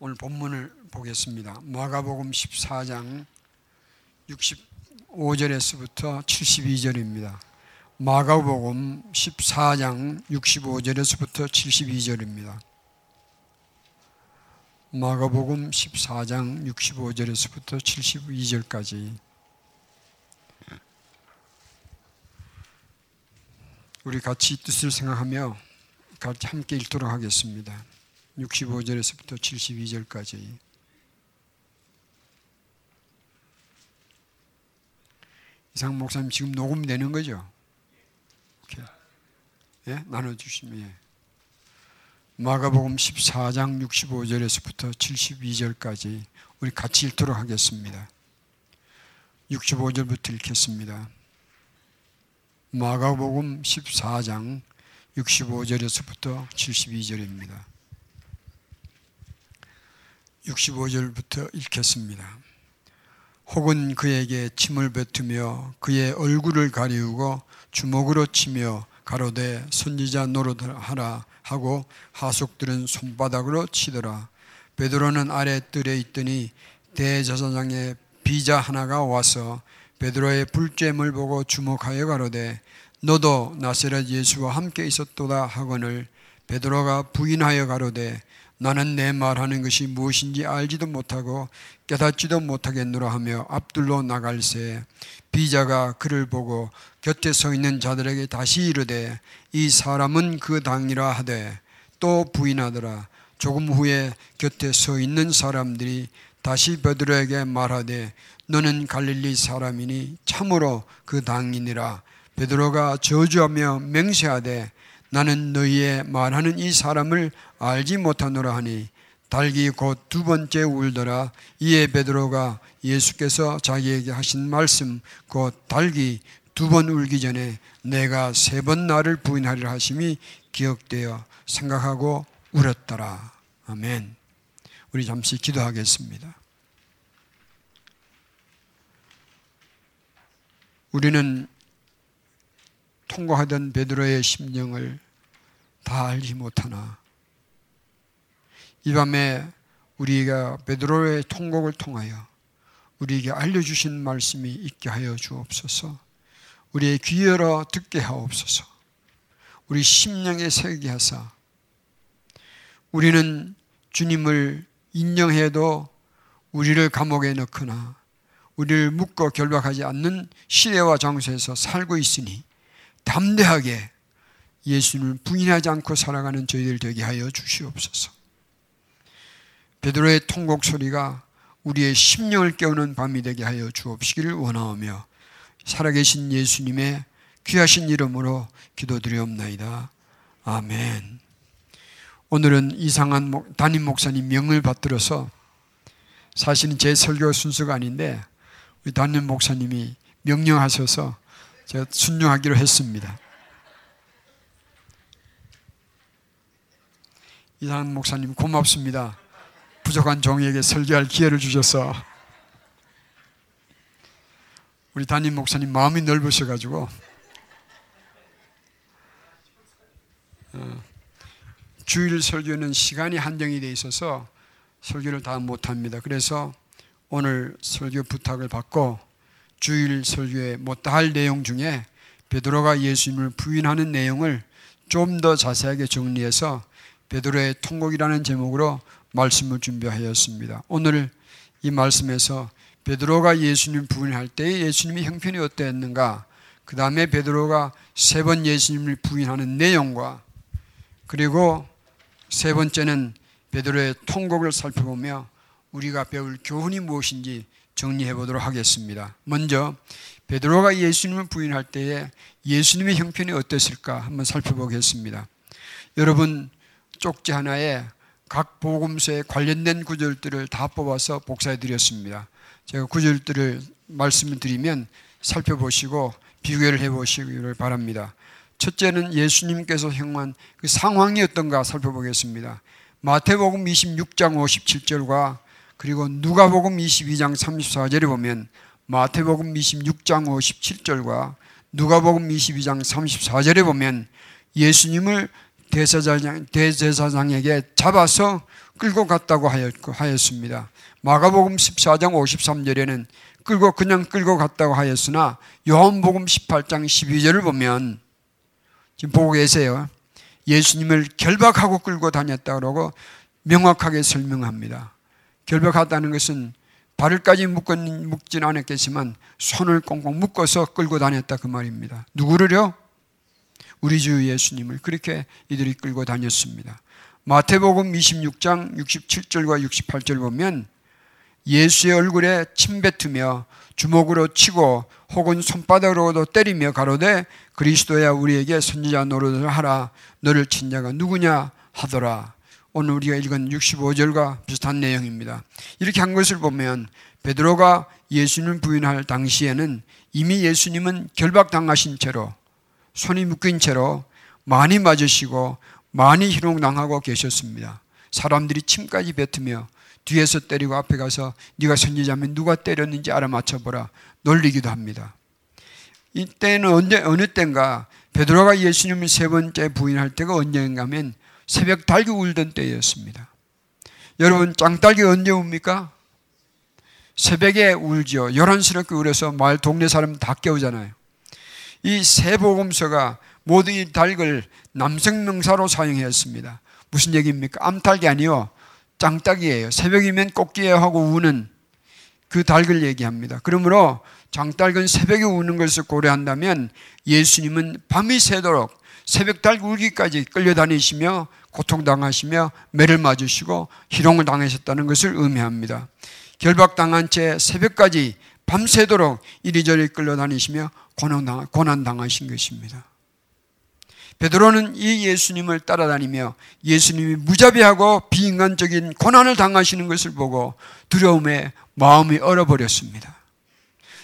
오늘 본문을 보겠습니다. 마가복음 14장 65절에서부터 72절입니다. 마가복음 14장 65절에서부터 72절입니다. 마가복음 14장 65절에서부터 72절까지 우리 같이 뜻을 생각하며 같이 함께 읽도록 하겠습니다. 65절에서부터 72절까지 이상 목사님 지금 녹음되는 거죠? 이렇게 예? 나눠주시면 예. 마가복음 14장 65절에서부터 72절까지 우리 같이 읽도록 하겠습니다. 65절부터 읽겠습니다. 마가복음 14장 65절에서부터 72절입니다. 65절부터 읽겠습니다. 혹은 그에게 침을 뱉으며 그의 얼굴을 가리우고 주먹으로 치며 가로되 선지자 노릇하라 하고 하속들은 손바닥으로 치더라. 베드로는 아래 뜰에 있더니 대제사장의 비자 하나가 와서 베드로의 불잼을 보고 주목하여 가로되 너도 나세렛 예수와 함께 있었도다 하거늘 베드로가 부인하여 가로되 나는 내 말하는 것이 무엇인지 알지도 못하고 깨닫지도 못하겠노라 하며 앞둘로 나갈새 비자가 그를 보고 곁에 서 있는 자들에게 다시 이르되 이 사람은 그 당이라 하되 또 부인하더라. 조금 후에 곁에 서 있는 사람들이 다시 베드로에게 말하되 너는 갈릴리 사람이니 참으로 그 당이니라. 베드로가 저주하며 맹세하되 나는 너희의 말하는 이 사람을 알지 못하노라 하니 달기 곧 두 번째 울더라. 이에 베드로가 예수께서 자기에게 하신 말씀 곧 달기 두 번 울기 전에 내가 세 번 나를 부인하리라 하심이 기억되어 생각하고 울었더라. 아멘. 우리 잠시 기도하겠습니다. 우리는 통과하던 베드로의 심령을 다 알지 못하나. 이 밤에 우리가 베드로의 통곡을 통하여 우리에게 알려주신 말씀이 있게 하여 주옵소서. 우리의 귀 열어 듣게 하옵소서. 우리 심령에 새게 하사 우리는 주님을 인정해도 우리를 감옥에 넣거나 우리를 묶어 결박하지 않는 시대와 장소에서 살고 있으니 담대하게 예수님을 부인하지 않고 살아가는 저희들 되게 하여 주시옵소서. 베드로의 통곡 소리가 우리의 심령을 깨우는 밤이 되게 하여 주옵시기를 원하오며 살아계신 예수님의 귀하신 이름으로 기도드리옵나이다. 아멘. 오늘은 이상한 담임 목사님 명을 받들어서 사실은 제 설교 순서가 아닌데 우리 담임 목사님이 명령하셔서 제가 순종하기로 했습니다. 이상한 목사님 고맙습니다. 부족한 종에게 설교할 기회를 주셔서 우리 담임 목사님 마음이 넓으셔가지고 어, 주일 설교는 시간이 한정이 돼 있어서 설교를 다 못합니다. 그래서 오늘 설교 부탁을 받고 주일 설교에 못다 할 내용 중에 베드로가 예수님을 부인하는 내용을 좀 더 자세하게 정리해서 베드로의 통곡이라는 제목으로 말씀을 준비하였습니다. 오늘 이 말씀에서 베드로가 예수님 부인할 때 예수님의 형편이 어땠는가? 그 다음에 베드로가 세 번 예수님을 부인하는 내용과 그리고 세 번째는 베드로의 통곡을 살펴보며 우리가 배울 교훈이 무엇인지 정리해 보도록 하겠습니다. 먼저 베드로가 예수님을 부인할 때에 예수님의 형편이 어땠을까 한번 살펴보겠습니다. 여러분 쪽지 하나에 각 복음서에 관련된 구절들을 다 뽑아서 복사해 드렸습니다. 제가 구절들을 말씀을 드리면 살펴보시고 비교를 해 보시기를 바랍니다. 첫째는 예수님께서 행한 그 상황이 어떤가 살펴보겠습니다. 마태복음 26장 57절과 그리고 누가복음 22장 34절에 보면 마태복음 26장 57절과 누가복음 22장 34절에 보면 예수님을 대제사장, 대제사장에게 잡아서 끌고 갔다고 하였습니다. 마가복음 14장 53절에는 끌고 그냥 끌고 갔다고 하였으나 요한복음 18장 12절을 보면 지금 보고 계세요. 예수님을 결박하고 끌고 다녔다 그러고 명확하게 설명합니다. 결박하다는 것은 발을까지 묶은, 묶진 않았겠지만 손을 꽁꽁 묶어서 끌고 다녔다 그 말입니다. 누구를요? 우리 주 예수님을 그렇게 이들이 끌고 다녔습니다. 마태복음 26장 67절과 68절 보면 예수의 얼굴에 침 뱉으며 주먹으로 치고 혹은 손바닥으로도 때리며 가로되 그리스도야 우리에게 선지자 노릇을 하라 너를 친 자가 누구냐 하더라 오늘 우리가 읽은 65절과 비슷한 내용입니다. 이렇게 한 것을 보면 베드로가 예수님을 부인할 당시에는 이미 예수님은 결박당하신 채로 손이 묶인 채로 많이 맞으시고 많이 희롱당하고 계셨습니다. 사람들이 침까지 뱉으며 뒤에서 때리고 앞에 가서 네가 선지자면 누가 때렸는지 알아맞혀보라 놀리기도 합니다. 이때는 언제 어느 때인가 베드로가 예수님을 세 번째 부인할 때가 언제인가 하면 새벽 달기 울던 때였습니다. 여러분 짱딸기 언제 웁니까? 새벽에 울죠. 요란스럽게 울어서 마을 동네 사람 다 깨우잖아요. 이 세복음서가 모든 이 닭을 남성 명사로 사용했습니다. 무슨 얘기입니까? 암탉이 아니요. 짱닭이에요. 새벽이면 꽃기에 하고 우는 그 닭을 얘기합니다. 그러므로 장닭은 새벽에 우는 것을 고려한다면 예수님은 밤이 새도록 새벽 달 울기까지 끌려다니시며 고통당하시며 매를 맞으시고 희롱을 당하셨다는 것을 의미합니다. 결박당한 채 새벽까지 밤새도록 이리저리 끌려다니시며 고난당하신 것입니다. 베드로는 이 예수님을 따라다니며 예수님이 무자비하고 비인간적인 고난을 당하시는 것을 보고 두려움에 마음이 얼어버렸습니다.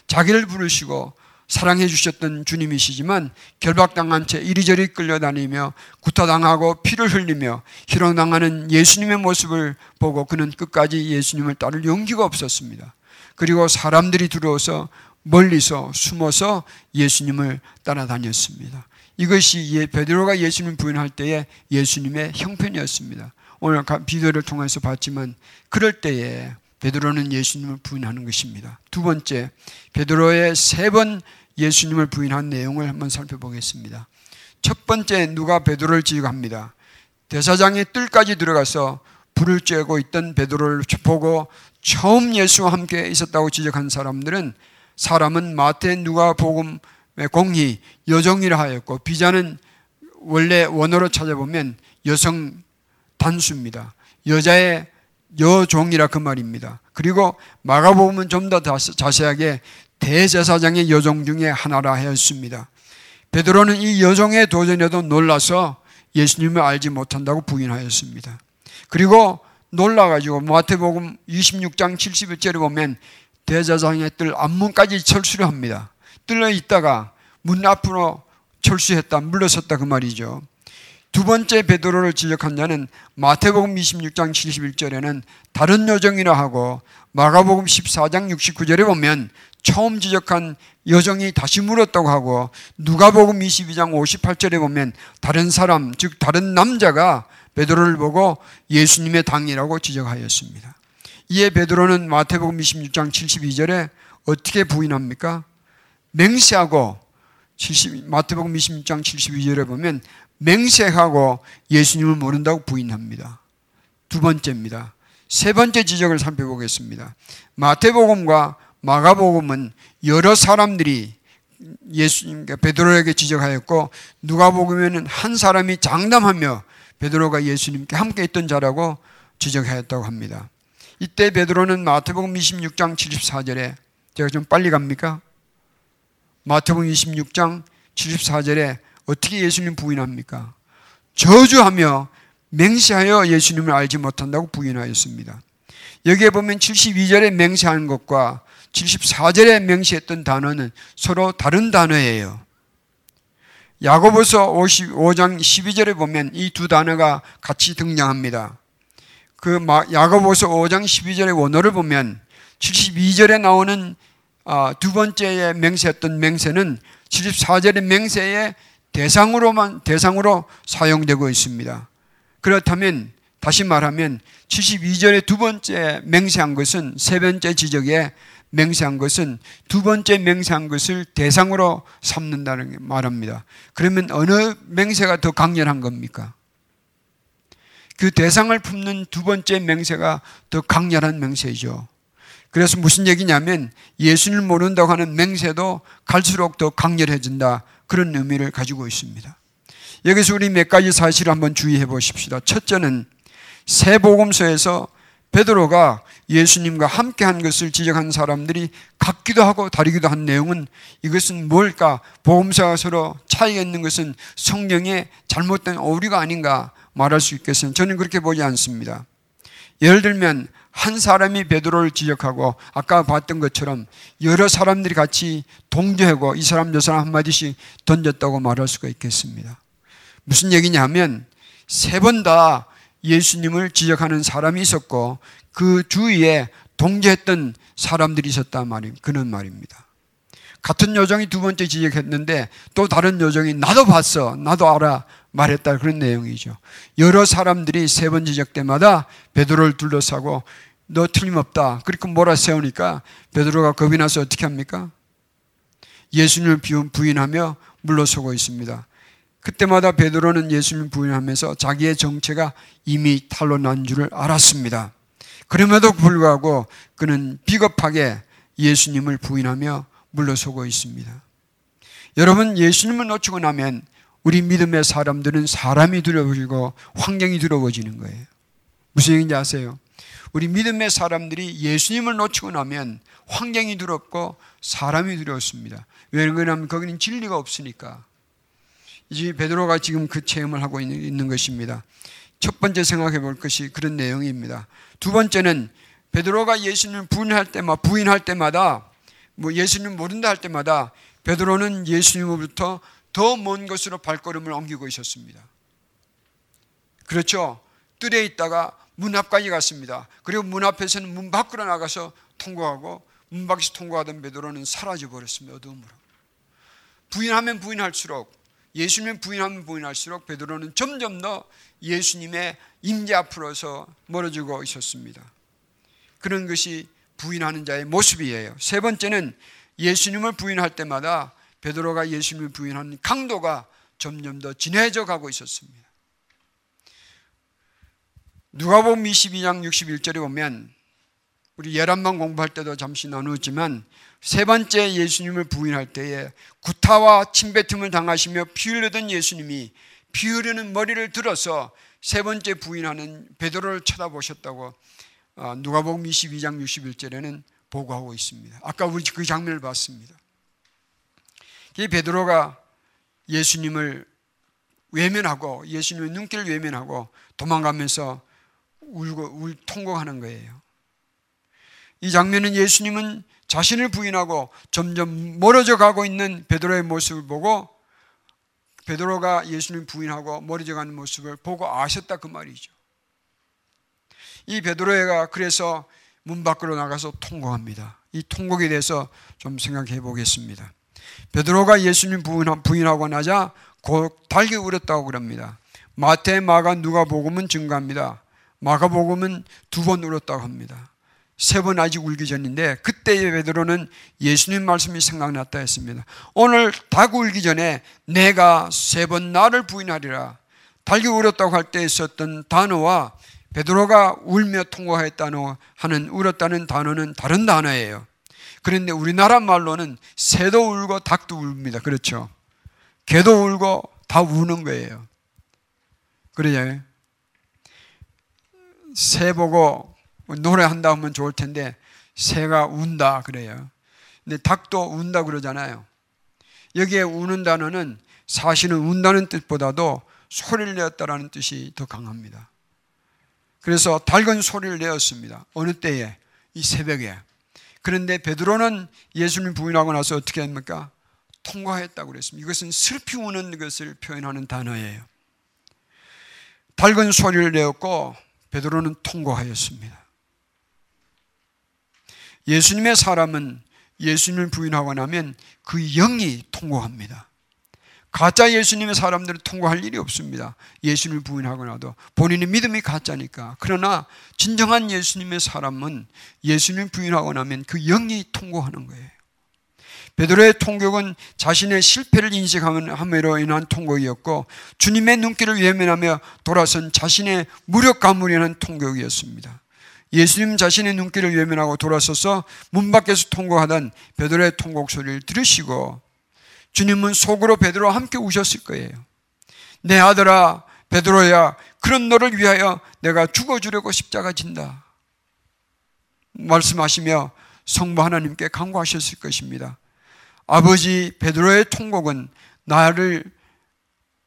자기를 부르시고 사랑해 주셨던 주님이시지만 결박당한 채 이리저리 끌려다니며 구타당하고 피를 흘리며 희롱당하는 예수님의 모습을 보고 그는 끝까지 예수님을 따를 용기가 없었습니다. 그리고 사람들이 들어와서 멀리서 숨어서 예수님을 따라다녔습니다. 이것이 베드로가 예수님 부인할 때의 예수님의 형편이었습니다. 오늘 비디오를 통해서 봤지만 그럴 때에 베드로는 예수님을 부인하는 것입니다. 두 번째, 베드로의 세 번 예수님을 부인한 내용을 한번 살펴보겠습니다. 첫 번째 누가 베드로를 지적합니다. 대사장의 뜰까지 들어가서 불을 쬐고 있던 베드로를 보고 처음 예수와 함께 있었다고 지적한 사람들은 사람은 마태 누가 복음 공희 여정이라 하였고 비자는 원래 원어로 찾아보면 여성 단수입니다. 여자의 여종이라 그 말입니다. 그리고 마가복음은 좀 더 자세하게 대제사장의 여종 중에 하나라 하였습니다. 베드로는 이 여종의 도전에도 놀라서 예수님을 알지 못한다고 부인하였습니다. 그리고 놀라가지고 마태복음 26장 71절에 보면 대제사장의 뜰 앞문까지 철수를 합니다. 뜰에 있다가 문 앞으로 철수했다, 물러섰다 그 말이죠. 두 번째 베드로를 지적한 자는 마태복음 26장 71절에는 다른 여정이라 하고 마가복음 14장 69절에 보면 처음 지적한 여정이 다시 물었다고 하고 누가복음 22장 58절에 보면 다른 사람 즉 다른 남자가 베드로를 보고 예수님의 당이라고 지적하였습니다. 이에 베드로는 마태복음 26장 72절에 어떻게 부인합니까? 맹세하고 70, 마태복음 26장 72절에 보면 맹세하고 예수님을 모른다고 부인합니다. 두 번째입니다. 세 번째 지적을 살펴보겠습니다. 마태복음과 마가복음은 여러 사람들이 예수님 베드로에게 지적하였고 누가복음에는 한 사람이 장담하며 베드로가 예수님께 함께 있던 자라고 지적하였다고 합니다. 이때 베드로는 마태복음 26장 74절에 제가 좀 빨리 갑니까? 마태복음 26장 74절에 어떻게 예수님 부인합니까? 저주하며 맹세하여 예수님을 알지 못한다고 부인하였습니다. 여기에 보면 72절에 맹세하는 것과 74절에 맹세했던 단어는 서로 다른 단어예요. 야고보서 55장 12절에 보면 이 두 단어가 같이 등장합니다. 그 야고보서 5장 12절의 원어를 보면 72절에 나오는 아, 두 번째에 맹세했던 맹세는 74절의 맹세의 대상으로만 대상으로 사용되고 있습니다. 그렇다면 다시 말하면 72절의 두 번째 맹세한 것은 세 번째 지적에 맹세한 것은 두 번째 맹세한 것을 대상으로 삼는다는 말합니다. 그러면 어느 맹세가 더 강렬한 겁니까? 그 대상을 품는 두 번째 맹세가 더 강렬한 맹세죠. 그래서 무슨 얘기냐면 예수를 모른다고 하는 맹세도 갈수록 더 강렬해진다. 그런 의미를 가지고 있습니다. 여기서 우리 몇 가지 사실을 한번 주의해 보십시다. 첫째는 새 복음서에서 베드로가 예수님과 함께 한 것을 지적한 사람들이 같기도 하고 다르기도 한 내용은 이것은 뭘까? 복음서가 서로 차이가 있는 것은 성경의 잘못된 오류가 아닌가 말할 수 있겠어요. 저는 그렇게 보지 않습니다. 예를 들면 한 사람이 베드로를 지적하고 아까 봤던 것처럼 여러 사람들이 같이 동조하고 이 사람 저 사람 한마디씩 던졌다고 말할 수가 있겠습니다. 무슨 얘기냐면 세 번 다 예수님을 지적하는 사람이 있었고 그 주위에 동조했던 사람들이 있었단 말이 그런 말입니다. 같은 요정이 두 번째 지적했는데 또 다른 요정이 나도 봤어, 나도 알아 말했다 그런 내용이죠. 여러 사람들이 세 번 지적 때마다 베드로를 둘러싸고 너 틀림없다. 그렇게 몰아세우니까 베드로가 겁이 나서 어떻게 합니까? 예수님을 부인하며 물러서고 있습니다. 그때마다 베드로는 예수님을 부인하면서 자기의 정체가 이미 탈로 난 줄을 알았습니다. 그럼에도 불구하고 그는 비겁하게 예수님을 부인하며 물러서고 있습니다. 여러분, 예수님을 놓치고 나면 우리 믿음의 사람들은 사람이 두려워지고 환경이 두려워지는 거예요. 무슨 얘기인지 아세요? 우리 믿음의 사람들이 예수님을 놓치고 나면 환경이 두렵고 사람이 두렵습니다. 왜냐하면 거기는 진리가 없으니까. 이제 베드로가 지금 그 체험을 하고 있는 것입니다. 첫 번째 생각해 볼 것이 그런 내용입니다. 두 번째는 베드로가 예수님을 부인할 때마다 부인할 때마다 뭐 예수님 모른다 할 때마다 베드로는 예수님으로부터 더 먼 곳으로 발걸음을 옮기고 있었습니다. 그렇죠. 뜰에 있다가 문 앞까지 갔습니다. 그리고 문 앞에서는 문 밖으로 나가서 통과하고 문 밖에서 통과하던 베드로는 사라져 버렸습니다. 어둠으로. 부인하면 부인할수록 예수님 부인하면 부인할수록 베드로는 점점 더 예수님의 임재 앞으로서 멀어지고 있었습니다. 그런 것이 부인하는 자의 모습이에요. 세 번째는 예수님을 부인할 때마다 베드로가 예수님을 부인하는 강도가 점점 더 진해져 가고 있었습니다. 누가복음 22장 61절에 보면 우리 예란만 공부할 때도 잠시 나누었지만 세 번째 예수님을 부인할 때에 구타와 침뱉음을 당하시며 피 흘리던 예수님이 피 흐르는 머리를 들어서 세 번째 부인하는 베드로를 쳐다보셨다고 어, 누가복음 22장 61절에는 보고하고 있습니다. 아까 우리 그 장면을 봤습니다. 이 베드로가 예수님을 외면하고 예수님의 눈길을 외면하고 도망가면서 울고 울 통곡하는 거예요. 이 장면은 예수님은 자신을 부인하고 점점 멀어져 가고 있는 베드로의 모습을 보고 베드로가 예수님 부인하고 멀어져 가는 모습을 보고 아셨다 그 말이죠. 이 베드로가 그래서 문 밖으로 나가서 통곡합니다. 이 통곡에 대해서 좀 생각해 보겠습니다. 베드로가 예수님 부인하고 나자 곧 달게 울었다고 그럽니다. 마태, 마가, 누가복음은 증가합니다. 마가복음은 두 번 울었다고 합니다. 세 번 아직 울기 전인데 그때의 베드로는 예수님 말씀이 생각났다 했습니다. 오늘 닭 울기 전에 내가 세 번 나를 부인하리라. 닭이 울었다고 할 때 있었던 단어와 베드로가 울며 통과했다는 하는 울었다는 단어는 다른 단어예요. 그런데 우리나라 말로는 새도 울고 닭도 울입니다. 그렇죠? 개도 울고 다 우는 거예요. 그래요. 새 보고 노래한다 하면 좋을 텐데 새가 운다 그래요. 근데 닭도 운다 그러잖아요. 여기에 우는 단어는 사실은 운다는 뜻보다도 소리를 내었다라는 뜻이 더 강합니다. 그래서 닭은 소리를 내었습니다. 어느 때에? 이 새벽에. 그런데 베드로는 예수님 부인하고 나서 어떻게 합니까? 통과했다고 그랬습니다. 이것은 슬피 우는 것을 표현하는 단어예요. 닭은 소리를 내었고 베드로는 통과하였습니다. 예수님의 사람은 예수님을 부인하고 나면 그 영이 통과합니다. 가짜 예수님의 사람들은 통과할 일이 없습니다. 예수님을 부인하거나도 본인의 믿음이 가짜니까. 그러나 진정한 예수님의 사람은 예수님을 부인하고 나면 그 영이 통과하는 거예요. 베드로의 통곡은 자신의 실패를 인식함으로 인한 통곡이었고 주님의 눈길을 외면하며 돌아선 자신의 무력감으로 인한 통곡이었습니다. 예수님 자신의 눈길을 외면하고 돌아서서 문 밖에서 통곡하던 베드로의 통곡 소리를 들으시고 주님은 속으로 베드로와 함께 우셨을 거예요. 내 아들아 베드로야 그런 너를 위하여 내가 죽어주려고 십자가 진다. 말씀하시며 성부 하나님께 강구하셨을 것입니다. 아버지 베드로의 통곡은 나를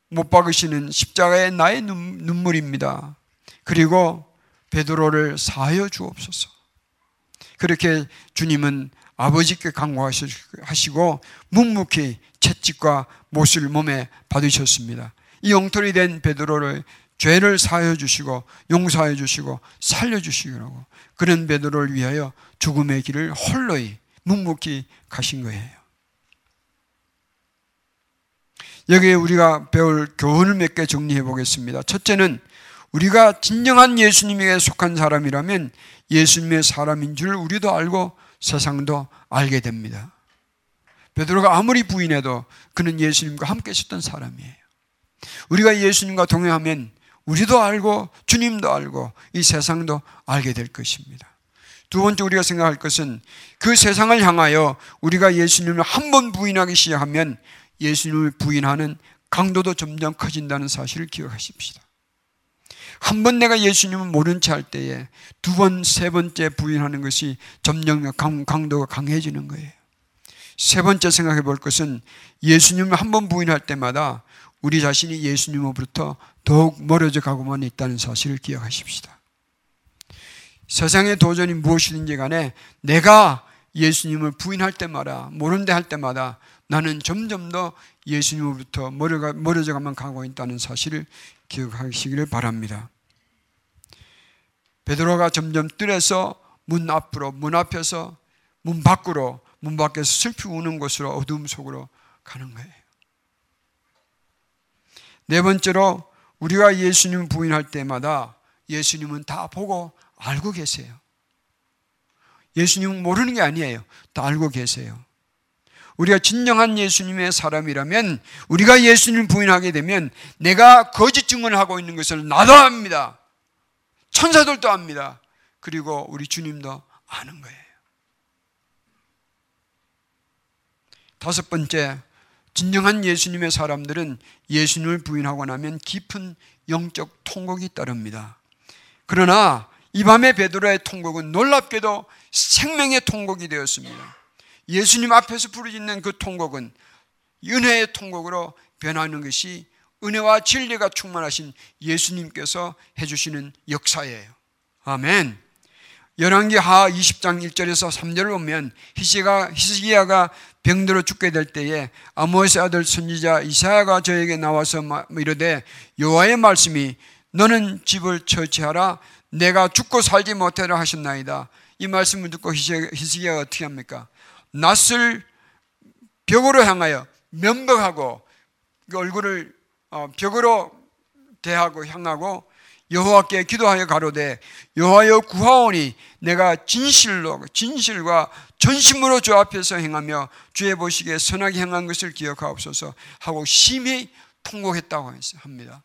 못 박으시는 십자가의 나의 눈물입니다. 그리고 베드로를 사하여 주옵소서. 그렇게 주님은 아버지께 강구하시고 묵묵히 채찍과 못을 몸에 받으셨습니다. 이 영털이 된 베드로를 죄를 사하여 주시고 용서하여 주시고 살려 주시라고 그런 베드로를 위하여 죽음의 길을 홀로이 묵묵히 가신 거예요. 여기에 우리가 배울 교훈을 몇 개 정리해 보겠습니다. 첫째는 우리가 진정한 예수님에게 속한 사람이라면 예수님의 사람인 줄 우리도 알고 세상도 알게 됩니다. 베드로가 아무리 부인해도 그는 예수님과 함께 있었던 사람이에요. 우리가 예수님과 동행하면 우리도 알고 주님도 알고 이 세상도 알게 될 것입니다. 두 번째 우리가 생각할 것은 그 세상을 향하여 우리가 예수님을 한 번 부인하기 시작하면 예수님을 부인하는 강도도 점점 커진다는 사실을 기억하십시다. 한 번 내가 예수님을 모른 채 할 때에 두 번, 세 번째 부인하는 것이 점점 강도가 강해지는 거예요. 세 번째 생각해 볼 것은 예수님을 한 번 부인할 때마다 우리 자신이 예수님으로부터 더욱 멀어져 가고만 있다는 사실을 기억하십시다. 세상의 도전이 무엇이든지 간에 내가 예수님을 부인할 때마다, 모른데 할 때마다 나는 점점 더 예수님으로부터 멀어져 가만 가고 있다는 사실을 기억하시기를 바랍니다. 베드로가 점점 뜰에서 문 앞으로, 문 앞에서 문 밖으로, 문 밖에서 슬피 우는 곳으로 어둠 속으로 가는 거예요. 네 번째로 우리가 예수님 부인할 때마다 예수님은 다 보고 알고 계세요. 예수님은 모르는 게 아니에요. 다 알고 계세요. 우리가 진정한 예수님의 사람이라면 우리가 예수님을 부인하게 되면 내가 거짓 증언을 하고 있는 것을 나도 압니다. 천사들도 압니다. 그리고 우리 주님도 아는 거예요. 다섯 번째, 진정한 예수님의 사람들은 예수님을 부인하고 나면 깊은 영적 통곡이 따릅니다. 그러나 이 밤에 베드로의 통곡은 놀랍게도 생명의 통곡이 되었습니다. 예수님 앞에서 부르짖는 그 통곡은 은혜의 통곡으로 변하는 것이 은혜와 진리가 충만하신 예수님께서 해주시는 역사예요. 아멘. 열왕기 하 20장 1절에서 3절을 보면 히시가 히스기야가 병들어 죽게 될 때에 아모스의 아들 선지자 이사야가 저에게 나와서 이르되 여호와의 말씀이 너는 집을 처치하라 내가 죽고 살지 못하라 하셨나이다. 이 말씀을 듣고 히스기야가 어떻게 합니까? 낯을 벽으로 향하여 면벽하고 그 얼굴을 어, 벽으로 대하고 향하고 여호와께 기도하여 가로되 여호와여 구하오니 내가 진실로 진실과 전심으로 주 앞에서 행하며 주의 보시기에 선하게 행한 것을 기억하옵소서 하고 심히 통곡했다고 합니다.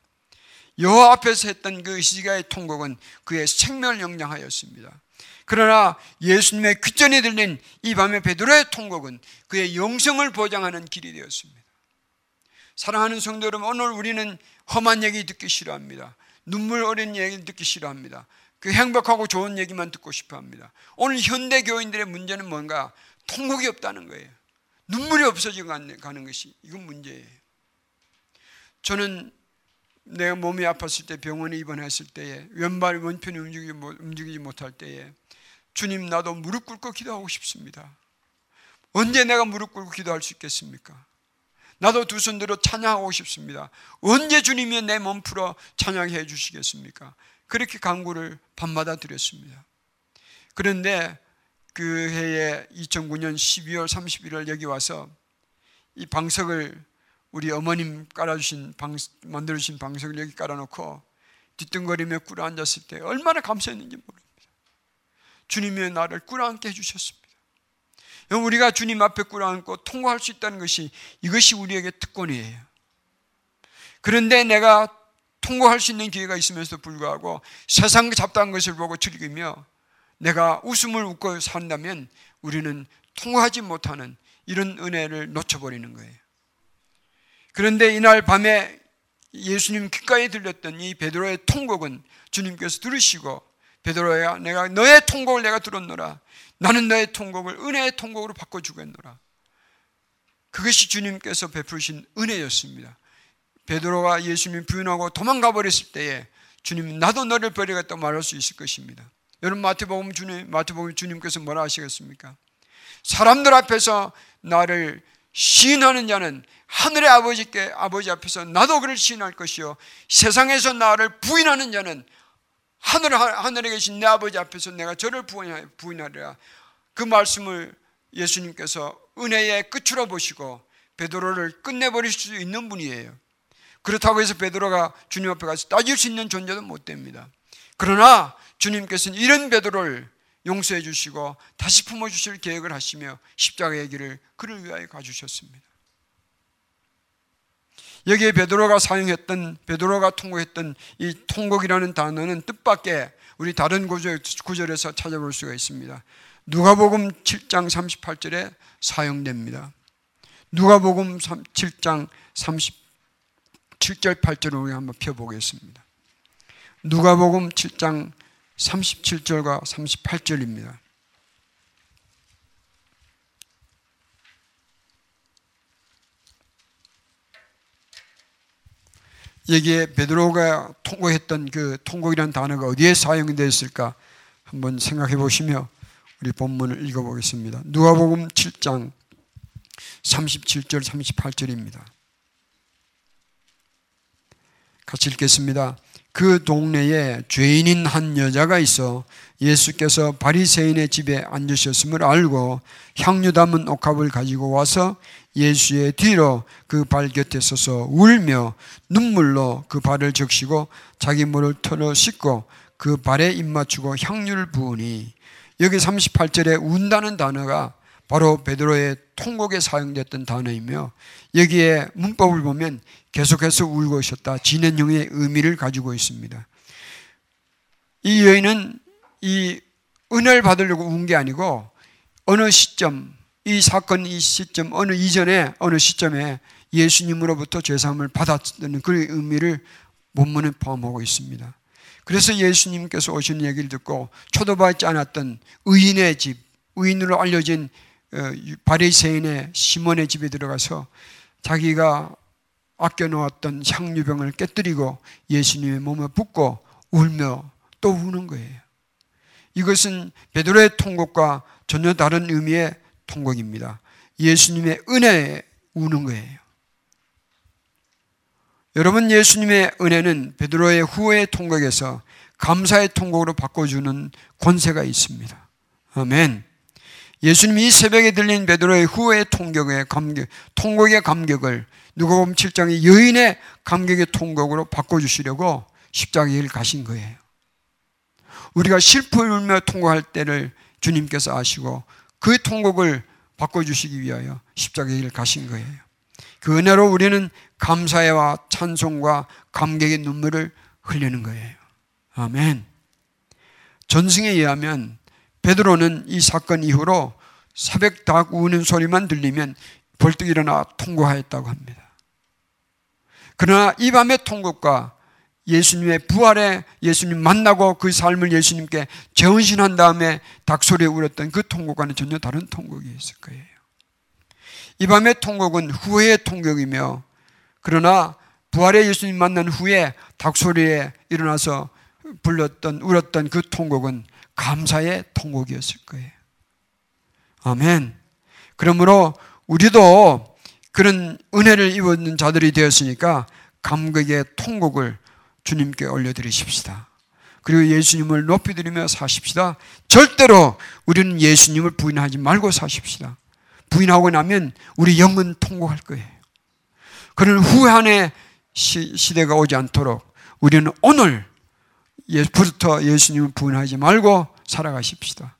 여호와 앞에서 했던 그 시가의 통곡은 그의 생명을 영장하였습니다. 그러나 예수님의 귀전에 들린 이 밤의 베드로의 통곡은 그의 영성을 보장하는 길이 되었습니다. 사랑하는 성도 여러분, 오늘 우리는 험한 얘기 듣기 싫어합니다. 눈물 어린 얘기 듣기 싫어합니다. 그 행복하고 좋은 얘기만 듣고 싶어 합니다. 오늘 현대 교인들의 문제는 뭔가? 통곡이 없다는 거예요. 눈물이 없어져 가는 것이 이건 문제예요. 저는 내가 몸이 아팠을 때 병원에 입원했을 때에 왼발 원편이 움직이지 못할 때에 주님 나도 무릎 꿇고 기도하고 싶습니다. 언제 내가 무릎 꿇고 기도할 수 있겠습니까? 나도 두 손 들어 찬양하고 싶습니다. 언제 주님이 내 몸 풀어 찬양해 주시겠습니까? 그렇게 강구를 밤마다 드렸습니다. 그런데 그 해에 2009년 12월 31일 여기 와서 이 방석을 우리 어머님 깔아주신 방, 만들어주신 방석을 여기 깔아놓고 뒤뚱거리며 꿇어 앉았을 때 얼마나 감사했는지 모릅니다. 주님이 나를 꿇어 앉게 해주셨습니다. 우리가 주님 앞에 꿇어 앉고 통과할 수 있다는 것이 이것이 우리에게 특권이에요. 그런데 내가 통과할 수 있는 기회가 있으면서 불구하고 세상 잡다한 것을 보고 즐기며 내가 웃음을 웃고 산다면 우리는 통과하지 못하는 이런 은혜를 놓쳐버리는 거예요. 그런데 이날 밤에 예수님 귓가에 들렸던 이 베드로의 통곡은 주님께서 들으시고 베드로야 내가 너의 통곡을 내가 들었노라 나는 너의 통곡을 은혜의 통곡으로 바꿔주겠노라. 그것이 주님께서 베푸신 은혜였습니다. 베드로가 예수님 부인하고 도망가 버렸을 때에 주님 나도 너를 버리겠다 말할 수 있을 것입니다. 여러분 마태복음 주님 마태복음 주님께서 뭐라 하시겠습니까? 사람들 앞에서 나를 시인하는 자는 하늘의 아버지께 아버지 앞에서 나도 그를 시인할 것이요. 세상에서 나를 부인하는 자는 하늘 하늘에 계신 내 아버지 앞에서 내가 저를 부인하리라 그 말씀을 예수님께서 은혜의 끝으로 보시고 베드로를 끝내버릴 수 있는 분이에요. 그렇다고 해서 베드로가 주님 앞에 가서 따질 수 있는 존재도 못 됩니다. 그러나 주님께서는 이런 베드로를 용서해 주시고 다시 품어 주실 계획을 하시며 십자가의 길을 그를 위하여 가주셨습니다. 여기에 베드로가 사용했던 베드로가 통곡했던 이 통곡이라는 단어는 뜻밖의 우리 다른 구절, 구절에서 찾아볼 수가 있습니다. 누가복음 7장 38절에 사용됩니다. 누가복음 7장 37절 8절을 우리 한번 펴 보겠습니다. 누가복음 7장 37절과 38절입니다. 여기에 베드로가 통곡했던 그 통곡이라는 단어가 어디에 사용되었을까 한번 생각해 보시며 우리 본문을 읽어 보겠습니다. 누가복음 7장 37절 38절입니다. 같이 읽겠습니다. 그 동네에 죄인인 한 여자가 있어 예수께서 바리새인의 집에 앉으셨음을 알고 향유 담은 옥합을 가지고 와서 예수의 뒤로 그 발 곁에 서서 울며 눈물로 그 발을 적시고 자기 물을 털어 씻고 그 발에 입 맞추고 향유를 부으니 여기 38절에 운다는 단어가 바로 베드로의 통곡에 사용됐던 단어이며 여기에 문법을 보면 계속해서 울고 있었다. 진행형의 의미를 가지고 있습니다. 이 여인은 이 은혜를 받으려고 운 게 아니고 어느 시점, 이 사건 이 시점, 어느 이전에 어느 시점에 예수님으로부터 죄사함을 받았다는 그 의미를 본문에 포함하고 있습니다. 그래서 예수님께서 오신 얘기를 듣고 초도받지 않았던 의인의 집, 의인으로 알려진 어, 바리새인의 시몬의 집에 들어가서 자기가 아껴놓았던 향유병을 깨뜨리고 예수님의 몸에 붓고 울며 또 우는 거예요. 이것은 베드로의 통곡과 전혀 다른 의미의 통곡입니다. 예수님의 은혜에 우는 거예요. 여러분 예수님의 은혜는 베드로의 후의 통곡에서 감사의 통곡으로 바꿔주는 권세가 있습니다. 아멘. 예수님이 새벽에 들린 베드로의 후의 통곡의 감격, 통곡의 감격을 누가복음 7장의 여인의 감격의 통곡으로 바꿔주시려고 십자가의 길 가신 거예요. 우리가 슬픔을 울며 통곡할 때를 주님께서 아시고 그 통곡을 바꿔주시기 위하여 십자가의 길 가신 거예요. 그 은혜로 우리는 감사와 찬송과 감격의 눈물을 흘리는 거예요. 아멘. 전승에 의하면 베드로는 이 사건 이후로 새벽 닭 우는 소리만 들리면 벌떡 일어나 통곡하였다고 합니다. 그러나 이 밤의 통곡과 예수님의 부활에 예수님 만나고 그 삶을 예수님께 재혼신한 다음에 닭소리에 울었던 그 통곡과는 전혀 다른 통곡이 있을 거예요. 이 밤의 통곡은 후회의 통곡이며 그러나 부활의 예수님 만난 후에 닭소리에 일어나서 불렀던 울었던 그 통곡은 감사의 통곡이었을 거예요. 아멘. 그러므로 우리도 그런 은혜를 입었는 자들이 되었으니까 감격의 통곡을 주님께 올려드리십시다. 그리고 예수님을 높이드리며 사십시다. 절대로 우리는 예수님을 부인하지 말고 사십시다. 부인하고 나면 우리 영은 통곡할 거예요. 그런 후한의 시 대가 오지 않도록 우리는 오늘 예부터 예수님을 부인하지 말고 살아가십시다.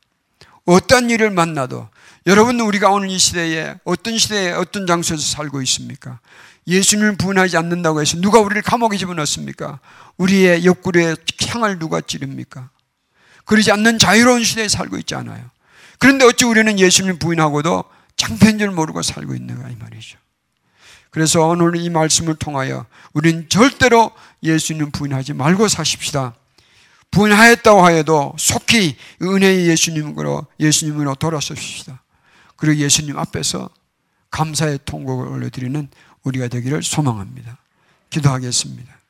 어떤 일을 만나도 여러분 우리가 오늘 이 시대에 어떤 시대에 어떤 장소에서 살고 있습니까? 예수님을 부인하지 않는다고 해서 누가 우리를 감옥에 집어넣습니까? 우리의 옆구리에 향을 누가 찌릅니까? 그러지 않는 자유로운 시대에 살고 있지 않아요. 그런데 어찌 우리는 예수님을 부인하고도 창피한 줄 모르고 살고 있는가 이 말이죠. 그래서 오늘 이 말씀을 통하여 우리는 절대로 예수님 부인하지 말고 사십시다. 부인하였다고 하여도 속히 은혜의 예수님으로 예수님으로 돌아서십시다. 그리고 예수님 앞에서 감사의 통곡을 올려드리는 우리가 되기를 소망합니다. 기도하겠습니다.